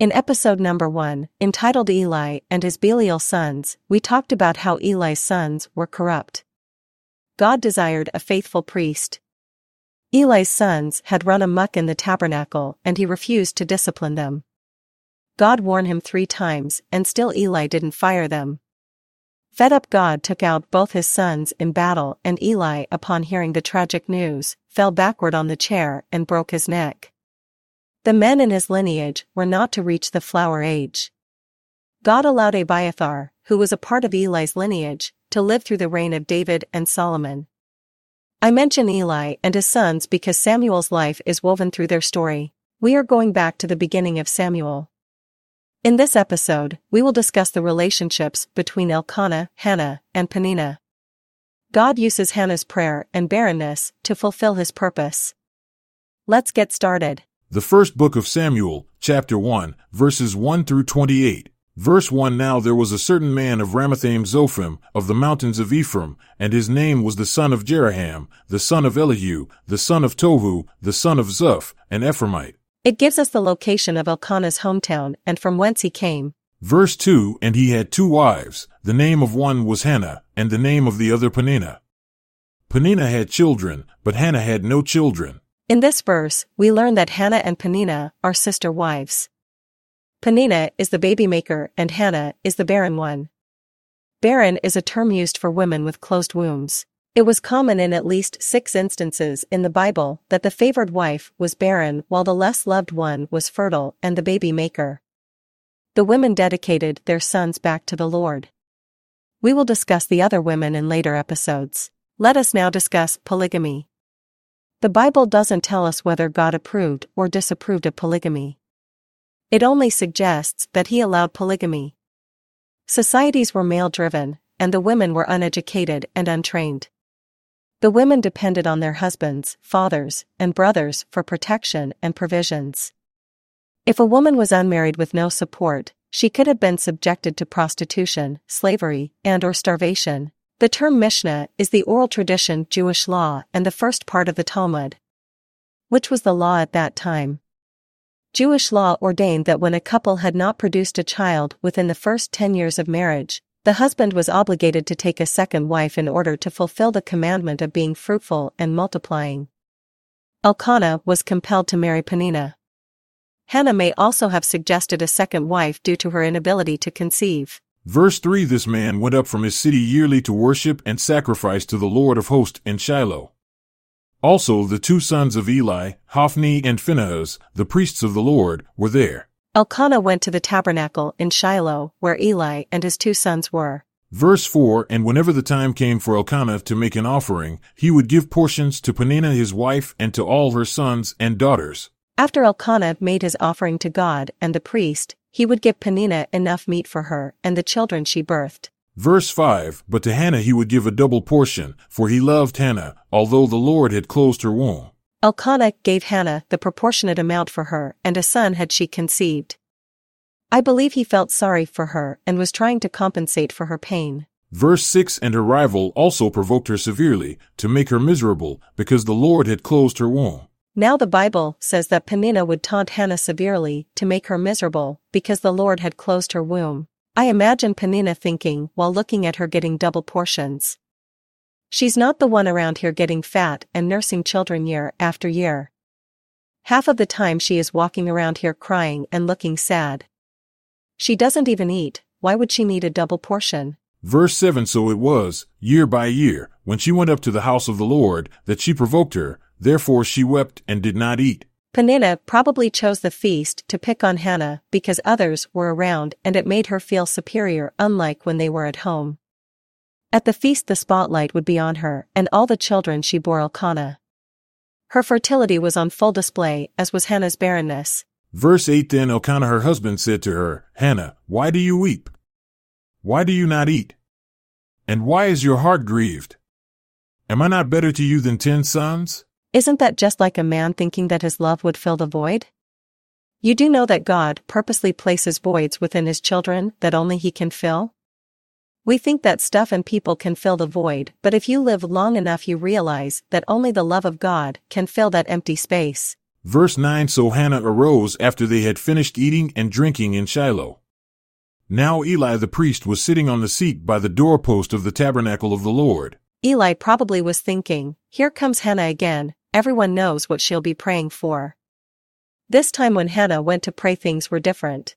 In episode number 1, entitled Eli and his Belial sons, we talked about how Eli's sons were corrupt. God desired a faithful priest. Eli's sons had run amuck in the tabernacle and he refused to discipline them. God warned him three times and still Eli didn't fire them. Fed up God took out both his sons in battle and Eli upon hearing the tragic news, fell backward on the chair and broke his neck. The men in his lineage were not to reach the flower age. God allowed Abiathar, who was a part of Eli's lineage, to live through the reign of David and Solomon. I mention Eli and his sons because Samuel's life is woven through their story. We are going back to the beginning of Samuel. In this episode, we will discuss the relationships between Elkanah, Hannah, and Peninnah. God uses Hannah's prayer and barrenness to fulfill his purpose. Let's get started. The first book of Samuel, chapter 1, verses 1 through 28. Verse 1 Now there was a certain man of Ramathaim Zophim, of the mountains of Ephraim, and his name was the son of Jeroham, the son of Elihu, the son of Tohu, the son of Zuph, an Ephraimite. It gives us the location of Elkanah's hometown and from whence he came. Verse 2 And he had two wives, the name of one was Hannah, and the name of the other Peninnah. Peninnah had children, but Hannah had no children. In this verse, we learn that Hannah and Peninnah are sister wives. Peninnah is the baby maker and Hannah is the barren one. Barren is a term used for women with closed wombs. It was common in at least six instances in the Bible that the favored wife was barren while the less loved one was fertile and the baby maker. The women dedicated their sons back to the Lord. We will discuss the other women in later episodes. Let us now discuss polygamy. The Bible doesn't tell us whether God approved or disapproved of polygamy. It only suggests that he allowed polygamy. Societies were male driven, and the women were uneducated and untrained. The women depended on their husbands, fathers, and brothers for protection and provisions. If a woman was unmarried with no support, she could have been subjected to prostitution, slavery, and or starvation, the term Mishnah is the oral tradition Jewish law and the first part of the Talmud. Which was the law at that time. Jewish law ordained that when a couple had not produced a child within the first 10 years of marriage, the husband was obligated to take a second wife in order to fulfill the commandment of being fruitful and multiplying. Elkanah was compelled to marry Peninnah. Hannah may also have suggested a second wife due to her inability to conceive. Verse 3 This man went up from his city yearly to worship and sacrifice to the Lord of hosts in Shiloh. Also the two sons of Eli, Hophni and Phinehas, the priests of the Lord, were there. Elkanah went to the tabernacle in Shiloh, where Eli and his two sons were. Verse 4 And whenever the time came for Elkanah to make an offering, he would give portions to Peninnah his wife and to all her sons and daughters. After Elkanah made his offering to God and the priest, he would give Peninnah enough meat for her and the children she birthed. Verse 5 But to Hannah he would give a double portion, for he loved Hannah, although the Lord had closed her womb. Elkanah gave Hannah the proportionate amount for her, and a son had she conceived. I believe he felt sorry for her and was trying to compensate for her pain. Verse 6 And her rival also provoked her severely, to make her miserable, because the Lord had closed her womb. Now the Bible says that Peninnah would taunt Hannah severely to make her miserable because the Lord had closed her womb. I imagine Peninnah thinking while looking at her getting double portions. She's not the one around here getting fat and nursing children year after year. Half of the time she is walking around here crying and looking sad. She doesn't even eat, why would she need a double portion? Verse 7 So it was, year by year, when she went up to the house of the Lord, that she provoked her, Therefore she wept and did not eat. Peninnah probably chose the feast to pick on Hannah because others were around and it made her feel superior unlike when they were at home. At the feast the spotlight would be on her and all the children she bore Elkanah. Her fertility was on full display as was Hannah's barrenness. Verse 8 Then Elkanah her husband said to her, Hannah, why do you weep? Why do you not eat? And why is your heart grieved? Am I not better to you than ten sons? Isn't that just like a man thinking that his love would fill the void? You do know that God purposely places voids within his children that only he can fill? We think that stuff and people can fill the void, but if you live long enough, you realize that only the love of God can fill that empty space. Verse 9 So Hannah arose after they had finished eating and drinking in Shiloh. Now Eli the priest was sitting on the seat by the doorpost of the tabernacle of the Lord. Eli probably was thinking, Here comes Hannah again, everyone knows what she'll be praying for. This time when Hannah went to pray, things were different.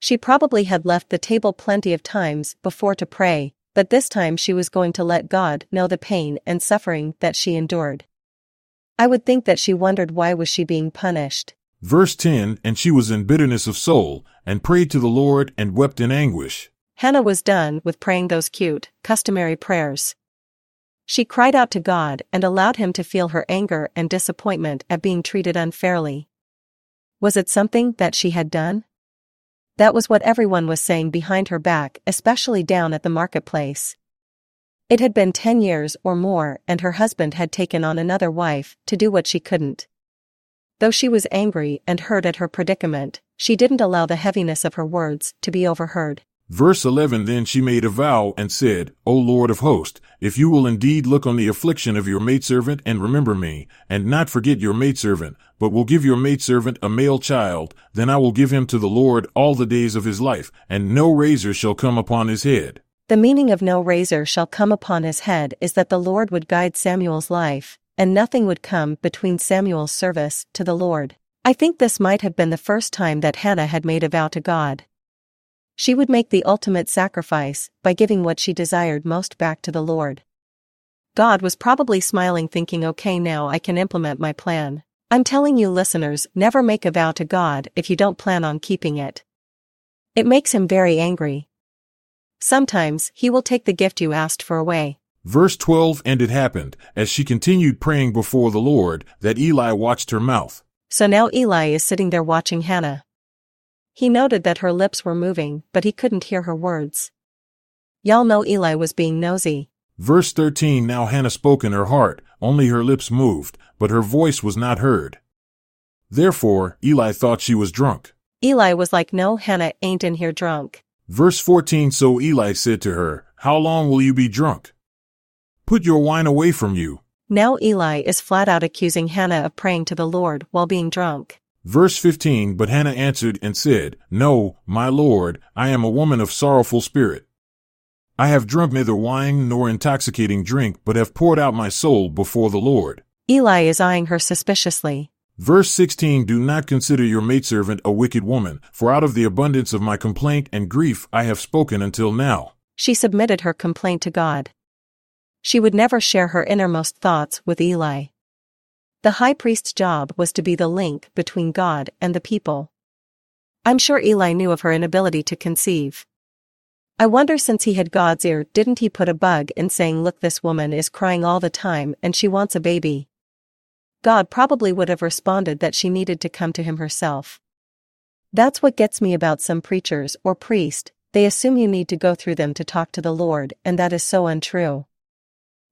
She probably had left the table plenty of times before to pray, but this time she was going to let God know the pain and suffering that she endured. I would think that she wondered why was she being punished. Verse 10 And she was in bitterness of soul, and prayed to the Lord and wept in anguish. Hannah was done with praying those cute, customary prayers. She cried out to God and allowed him to feel her anger and disappointment at being treated unfairly. Was it something that she had done? That was what everyone was saying behind her back, especially down at the marketplace. It had been ten years or more and her husband had taken on another wife to do what she couldn't. Though she was angry and hurt at her predicament, she didn't allow the heaviness of her words to be overheard. Verse 11 Then she made a vow and said, O Lord of hosts, if you will indeed look on the affliction of your maidservant and remember me, and not forget your maidservant, but will give your maidservant a male child, then I will give him to the Lord all the days of his life, and no razor shall come upon his head. The meaning of no razor shall come upon his head is that the Lord would guide Samuel's life, and nothing would come between Samuel's service to the Lord. I think this might have been the first time that Hannah had made a vow to God. She would make the ultimate sacrifice by giving what she desired most back to the Lord. God was probably smiling, thinking, okay, now I can implement my plan. I'm telling you, listeners, never make a vow to God if you don't plan on keeping it. It makes him very angry. Sometimes he will take the gift you asked for away. Verse 12 And it happened, as she continued praying before the Lord, that Eli watched her mouth. So now Eli is sitting there watching Hannah. He noted that her lips were moving, but he couldn't hear her words. Y'all know Eli was being nosy. Verse 13 Now Hannah spoke in her heart, only her lips moved, but her voice was not heard. Therefore, Eli thought she was drunk. Eli was like, No, Hannah ain't in here drunk. Verse 14 So Eli said to her, How long will you be drunk? Put your wine away from you. Now Eli is flat out accusing Hannah of praying to the Lord while being drunk. Verse 15 But Hannah answered and said, No, my Lord, I am a woman of sorrowful spirit. I have drunk neither wine nor intoxicating drink, but have poured out my soul before the Lord. Eli is eyeing her suspiciously. Verse 16 Do not consider your maidservant a wicked woman, for out of the abundance of my complaint and grief I have spoken until now. She submitted her complaint to God. She would never share her innermost thoughts with Eli. The high priest's job was to be the link between God and the people. I'm sure Eli knew of her inability to conceive. I wonder since he had God's ear, didn't he put a bug in saying, Look, this woman is crying all the time and she wants a baby? God probably would have responded that she needed to come to him herself. That's what gets me about some preachers or priest, they assume you need to go through them to talk to the Lord, and that is so untrue.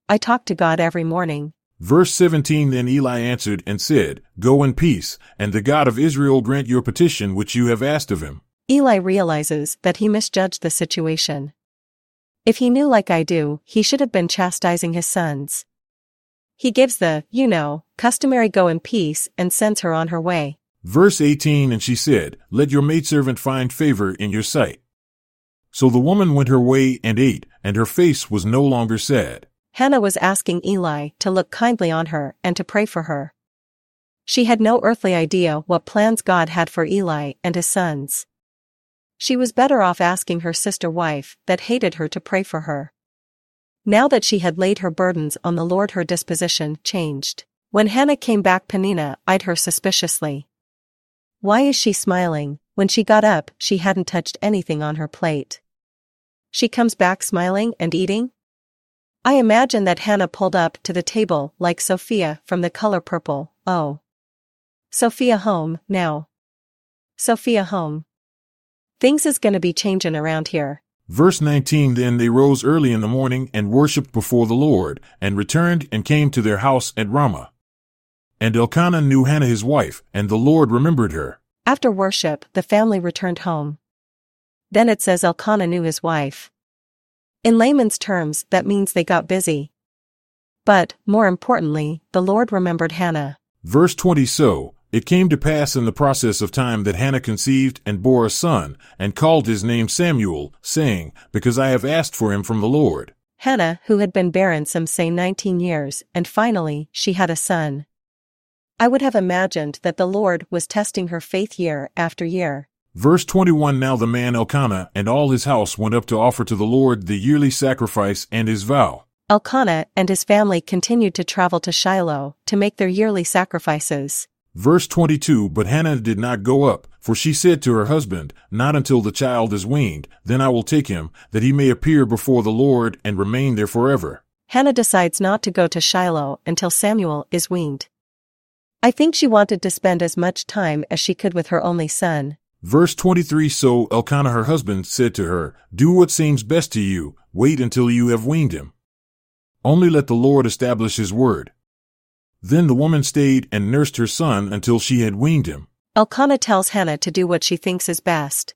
I talk to God every morning, Verse 17 Then Eli answered and said, Go in peace, and the God of Israel grant your petition which you have asked of him. Eli realizes that he misjudged the situation. If he knew like I do, he should have been chastising his sons. He gives the, you know, customary go in peace and sends her on her way. Verse 18 And she said, Let your maidservant find favor in your sight. So the woman went her way and ate, and her face was no longer sad. Hannah was asking Eli to look kindly on her and to pray for her. She had no earthly idea what plans God had for Eli and his sons. She was better off asking her sister wife that hated her to pray for her. Now that she had laid her burdens on the Lord, her disposition changed. When Hannah came back, Peninnah eyed her suspiciously. Why is she smiling? When she got up, she hadn't touched anything on her plate. She comes back smiling and eating? I imagine that Hannah pulled up to the table like Sofia from the color purple, oh. Sofia home, now. Sofia home. Things is gonna be changin' around here. Verse 19 Then they rose early in the morning and worshipped before the Lord, and returned and came to their house at Ramah. And Elkanah knew Hannah his wife, and the Lord remembered her. After worship, the family returned home. Then it says Elkanah knew his wife. In layman's terms, that means they got busy. But, more importantly, the Lord remembered Hannah. Verse 20 So, it came to pass in the process of time that Hannah conceived and bore a son, and called his name Samuel, saying, Because I have asked for him from the Lord. Hannah, who had been barren some say 19 years, and finally, she had a son. I would have imagined that the Lord was testing her faith year after year. Verse 21 Now the man Elkanah and all his house went up to offer to the Lord the yearly sacrifice and his vow. Elkanah and his family continued to travel to Shiloh to make their yearly sacrifices. Verse 22 But Hannah did not go up, for she said to her husband, Not until the child is weaned, then I will take him, that he may appear before the Lord and remain there forever. Hannah decides not to go to Shiloh until Samuel is weaned. I think she wanted to spend as much time as she could with her only son. Verse 23 So Elkanah her husband said to her, Do what seems best to you, wait until you have weaned him. Only let the Lord establish his word. Then the woman stayed and nursed her son until she had weaned him. Elkanah tells Hannah to do what she thinks is best.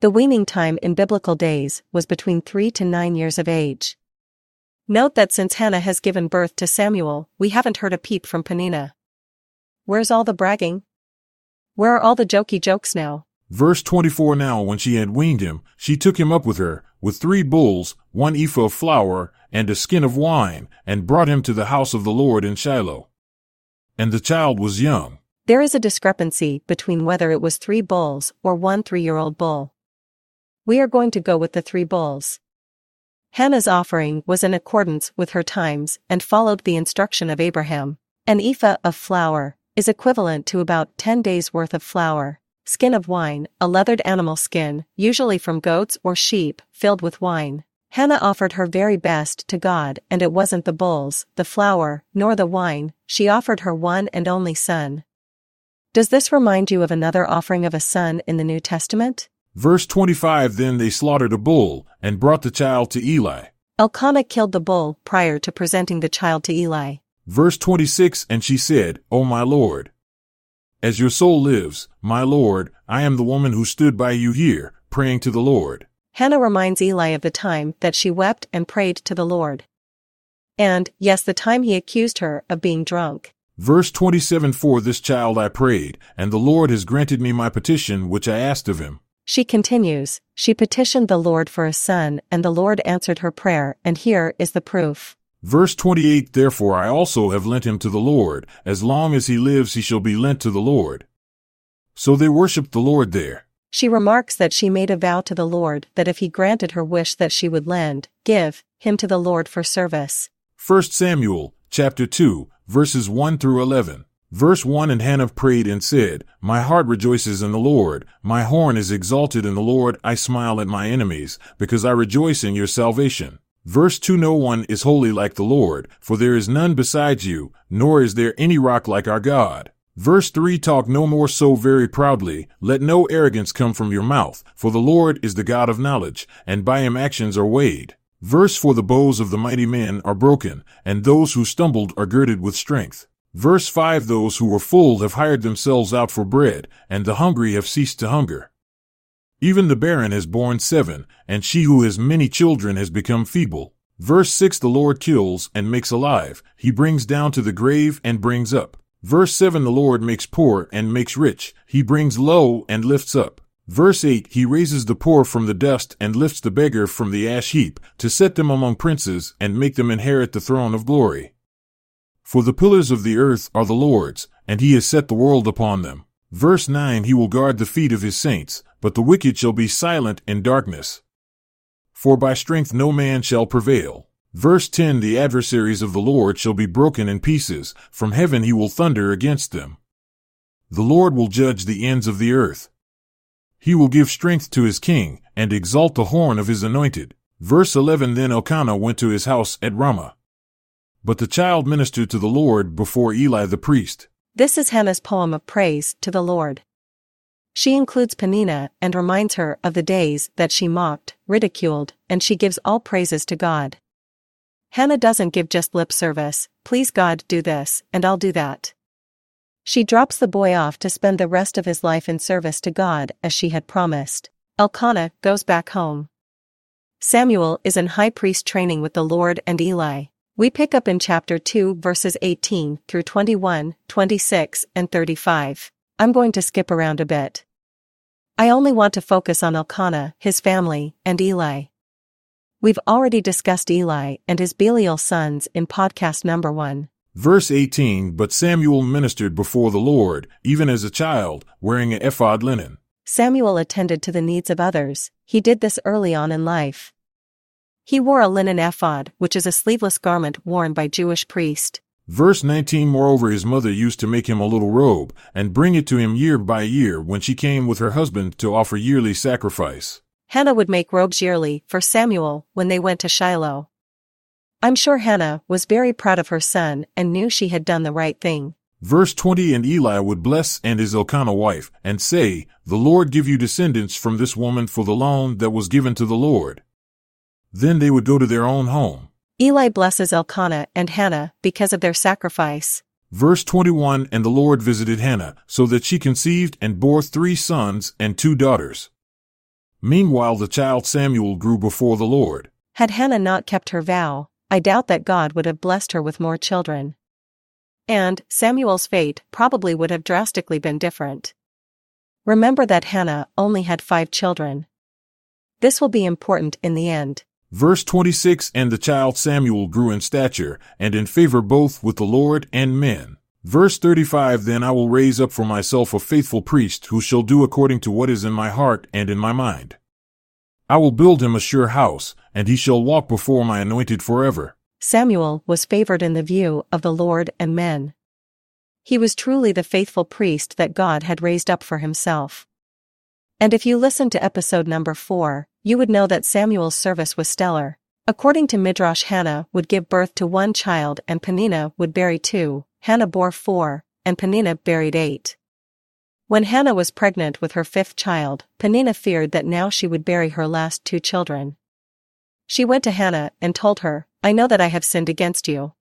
The weaning time in biblical days was between three to nine years of age. Note that since Hannah has given birth to Samuel, we haven't heard a peep from Peninnah. Where's all the bragging? Where are all the jokey jokes now? Verse 24 Now when she had weaned him, she took him up with her, with three bulls, one ephah of flour, and a skin of wine, and brought him to the house of the Lord in Shiloh. And the child was young. There is a discrepancy between whether it was three bulls or one three year old bull. We are going to go with the three bulls. Hannah's offering was in accordance with her times and followed the instruction of Abraham. An ephah of flour is equivalent to about 10 days worth of flour. Skin of wine, a leathered animal skin, usually from goats or sheep, filled with wine. Hannah offered her very best to God, and it wasn't the bulls, the flour, nor the wine, she offered her one and only son. Does this remind you of another offering of a son in the New Testament? Verse 25 Then they slaughtered a bull, and brought the child to Eli. Elkanah killed the bull prior to presenting the child to Eli. Verse 26 And she said, O my Lord, as your soul lives, my Lord, I am the woman who stood by you here, praying to the Lord. Hannah reminds Eli of the time that she wept and prayed to the Lord. And, yes, the time he accused her of being drunk. Verse 27 For this child I prayed, and the Lord has granted me my petition which I asked of him. She continues, She petitioned the Lord for a son, and the Lord answered her prayer, and here is the proof. Verse 28 Therefore I also have lent him to the Lord, as long as he lives he shall be lent to the Lord. So they worshipped the Lord there. She remarks that she made a vow to the Lord that if he granted her wish that she would lend, give, him to the Lord for service. 1 Samuel, chapter 2, verses 1 through 11. Verse 1 And Hannah prayed and said, My heart rejoices in the Lord, my horn is exalted in the Lord, I smile at my enemies, because I rejoice in your salvation. Verse 2 No one is holy like the Lord, for there is none besides you, nor is there any rock like our God. Verse 3 Talk no more so very proudly, let no arrogance come from your mouth, for the Lord is the God of knowledge, and by him actions are weighed. Verse 4 The bows of the mighty men are broken, and those who stumbled are girded with strength. Verse 5 Those who were full have hired themselves out for bread, and the hungry have ceased to hunger. Even the barren has borne seven, and she who has many children has become feeble. Verse 6 The Lord kills and makes alive, he brings down to the grave and brings up. Verse 7 The Lord makes poor and makes rich, he brings low and lifts up. Verse 8 He raises the poor from the dust and lifts the beggar from the ash heap, to set them among princes and make them inherit the throne of glory. For the pillars of the earth are the Lord's, and he has set the world upon them. Verse 9 He will guard the feet of his saints, but the wicked shall be silent in darkness. For by strength no man shall prevail. Verse 10 The adversaries of the Lord shall be broken in pieces, from heaven he will thunder against them. The Lord will judge the ends of the earth. He will give strength to his king, and exalt the horn of his anointed. Verse 11 Then Elkanah went to his house at Ramah. But the child ministered to the Lord before Eli the priest. This is Hannah's poem of praise to the Lord. She includes Peninnah and reminds her of the days that she mocked, ridiculed, and she gives all praises to God. Hannah doesn't give just lip service, please God do this, and I'll do that. She drops the boy off to spend the rest of his life in service to God as she had promised. Elkanah goes back home. Samuel is in high priest training with the Lord and Eli. We pick up in chapter 2 verses 18 through 21, 26, and 35. I'm going to skip around a bit. I only want to focus on Elkanah, his family, and Eli. We've already discussed Eli and his Belial sons in podcast number 1. Verse 18 But Samuel ministered before the Lord, even as a child, wearing an ephod linen. Samuel attended to the needs of others, he did this early on in life. He wore a linen ephod, which is a sleeveless garment worn by Jewish priests. Verse 19 Moreover, his mother used to make him a little robe, and bring it to him year by year when she came with her husband to offer yearly sacrifice. Hannah would make robes yearly for Samuel when they went to Shiloh. I'm sure Hannah was very proud of her son and knew she had done the right thing. Verse 20 And Eli would bless and his Elkanah wife, and say, The Lord give you descendants from this woman for the loan that was given to the Lord. Then they would go to their own home. Eli blesses Elkanah and Hannah because of their sacrifice. Verse 21 And the Lord visited Hannah, so that she conceived and bore three sons and two daughters. Meanwhile, the child Samuel grew before the Lord. Had Hannah not kept her vow, I doubt that God would have blessed her with more children. And Samuel's fate probably would have drastically been different. Remember that Hannah only had five children. This will be important in the end. Verse 26 And the child Samuel grew in stature, and in favor both with the Lord and men. Verse 35 Then I will raise up for myself a faithful priest who shall do according to what is in my heart and in my mind. I will build him a sure house, and he shall walk before my anointed forever. Samuel was favored in the view of the Lord and men. He was truly the faithful priest that God had raised up for himself. And if you listen to episode number 4, you would know that Samuel's service was stellar. According to Midrash Hannah would give birth to one child and Peninnah would bury two, Hannah bore four, and Peninnah buried eight. When Hannah was pregnant with her fifth child, Peninnah feared that now she would bury her last two children. She went to Hannah and told her, I know that I have sinned against you.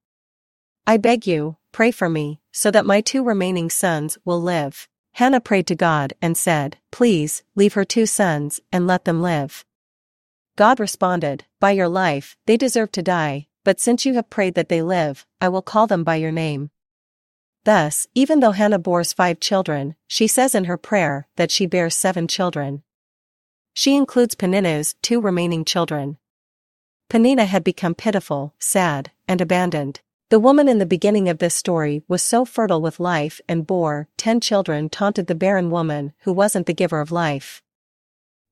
I beg you, pray for me, so that my two remaining sons will live. Hannah prayed to God and said, Please, leave her two sons and let them live. God responded, By your life, they deserve to die, but since you have prayed that they live, I will call them by your name. Thus, even though Hannah bores five children, she says in her prayer that she bears seven children. She includes Peninnah's two remaining children. Peninnah had become pitiful, sad, and abandoned. The woman in the beginning of this story was so fertile with life and bore ten children taunted the barren woman who wasn't the giver of life.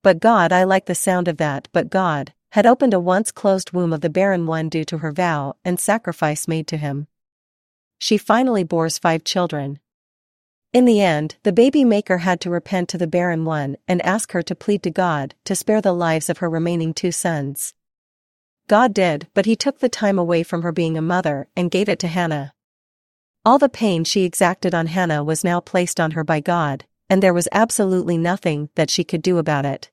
But God I like the sound of that but God, had opened a once closed womb of the barren one due to her vow and sacrifice made to him. She finally bores five children. In the end, the baby maker had to repent to the barren one and ask her to plead to God to spare the lives of her remaining two sons. God did, but he took the time away from her being a mother and gave it to Hannah. All the pain she exacted on Hannah was now placed on her by God, and there was absolutely nothing that she could do about it.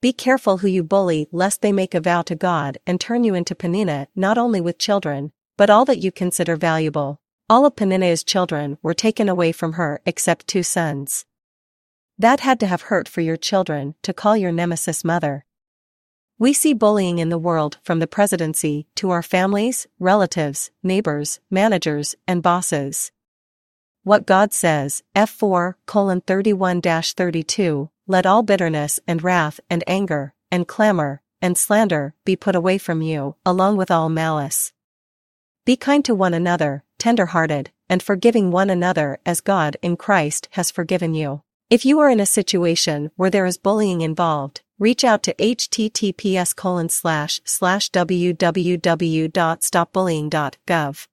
Be careful who you bully lest they make a vow to God and turn you into Peninnah not only with children, but all that you consider valuable. All of Peninnah's children were taken away from her except two sons. That had to have hurt for your children to call your nemesis mother. We see bullying in the world from the presidency to our families, relatives, neighbors, managers, and bosses. What God says, F4, colon 31-32, let all bitterness and wrath and anger, and clamor, and slander, be put away from you, along with all malice. Be kind to one another, tender-hearted, and forgiving one another as God in Christ has forgiven you. If you are in a situation where there is bullying involved, reach out to https colon slash slash www.stopbullying.gov.